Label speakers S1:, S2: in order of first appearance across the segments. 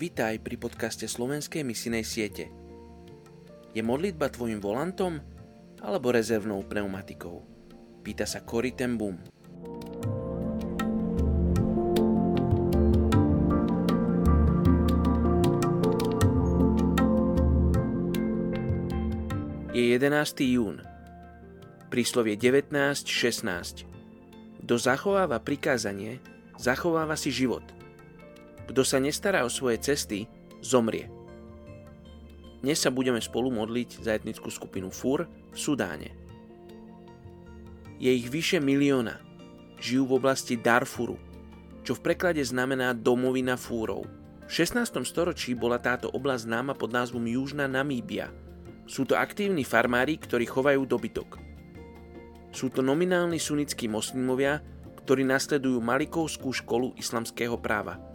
S1: Vítaj pri podcaste Slovenskej misinej siete. Je modlitba tvojim volantom alebo rezervnou pneumatikou? Pýta sa Cory ten Boom. Je 11. jún. Príslovie 19.16. Kto zachováva prikázanie, zachováva si život – kto sa nestará o svoje cesty, zomrie. Dnes sa budeme spolu modliť za etnickú skupinu Fur v Sudáne. Je ich vyše milióna. Žijú v oblasti Darfuru, čo v preklade znamená domovina Fúrov. V 16. storočí bola táto oblasť známa pod názvom Južná Namíbia. Sú to aktívni farmári, ktorí chovajú dobytok. Sú to nominálni sunnickí moslimovia, ktorí nasledujú Malikovskú školu islamského práva –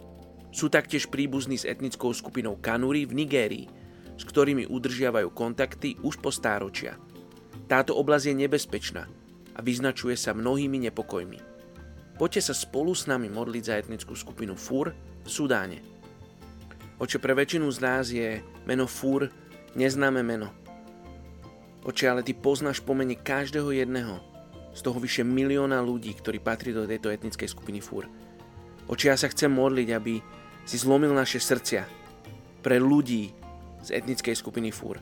S1: sú taktiež príbuzní s etnickou skupinou Kanuri v Nigérii, s ktorými udržiavajú kontakty už po stáročia. Táto oblasť je nebezpečná a vyznačuje sa mnohými nepokojmi. Poďte sa spolu s nami modliť za etnickú skupinu Fur v Sudáne. Oče, pre väčšinu z nás je meno Fur neznáme meno. Oče, ale ty poznáš pomene každého jedného z toho vyše milióna ľudí, ktorí patrí do tejto etnickej skupiny Fur. Oče, ja sa chcem modliť, aby si zlomil naše srdcia pre ľudí z etnickej skupiny Fúr.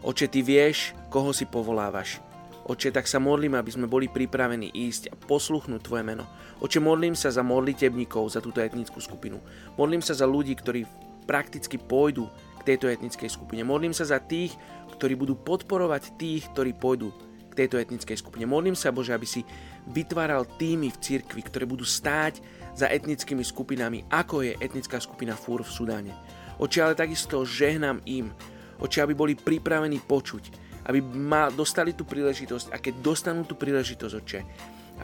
S1: Oče, ty vieš, koho si povolávaš. Oče, tak sa modlím, aby sme boli pripravení ísť a posluchnúť Tvoje meno. Oče, modlím sa za modlitebníkov, za túto etnickú skupinu. Modlím sa za ľudí, ktorí prakticky pôjdu k tejto etnickej skupine. Modlím sa za tých, ktorí budú podporovať tých, ktorí pôjdu k tejto etnickej skupine. Modlím sa, Bože, aby si vytváral týmy v cirkvi, ktoré budú stáť za etnickými skupinami, ako je etnická skupina Fúr v Sudáne. Oči ale takisto žehnám im, oči aby boli pripravení počuť, aby ma dostali tú príležitosť a keď dostanú tú príležitosť, oče,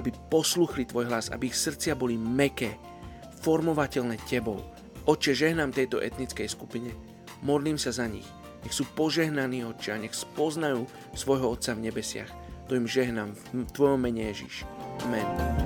S1: aby posluchli tvoj hlas, aby ich srdcia boli meké, formovateľné tebou. Oče, žehnám tejto etnickej skupine, modlím sa za nich, nech sú požehnaní, Otče, a nech spoznajú svojho Otca v nebesiach. To im žehnám v Tvojom mene Ježiš. Amen.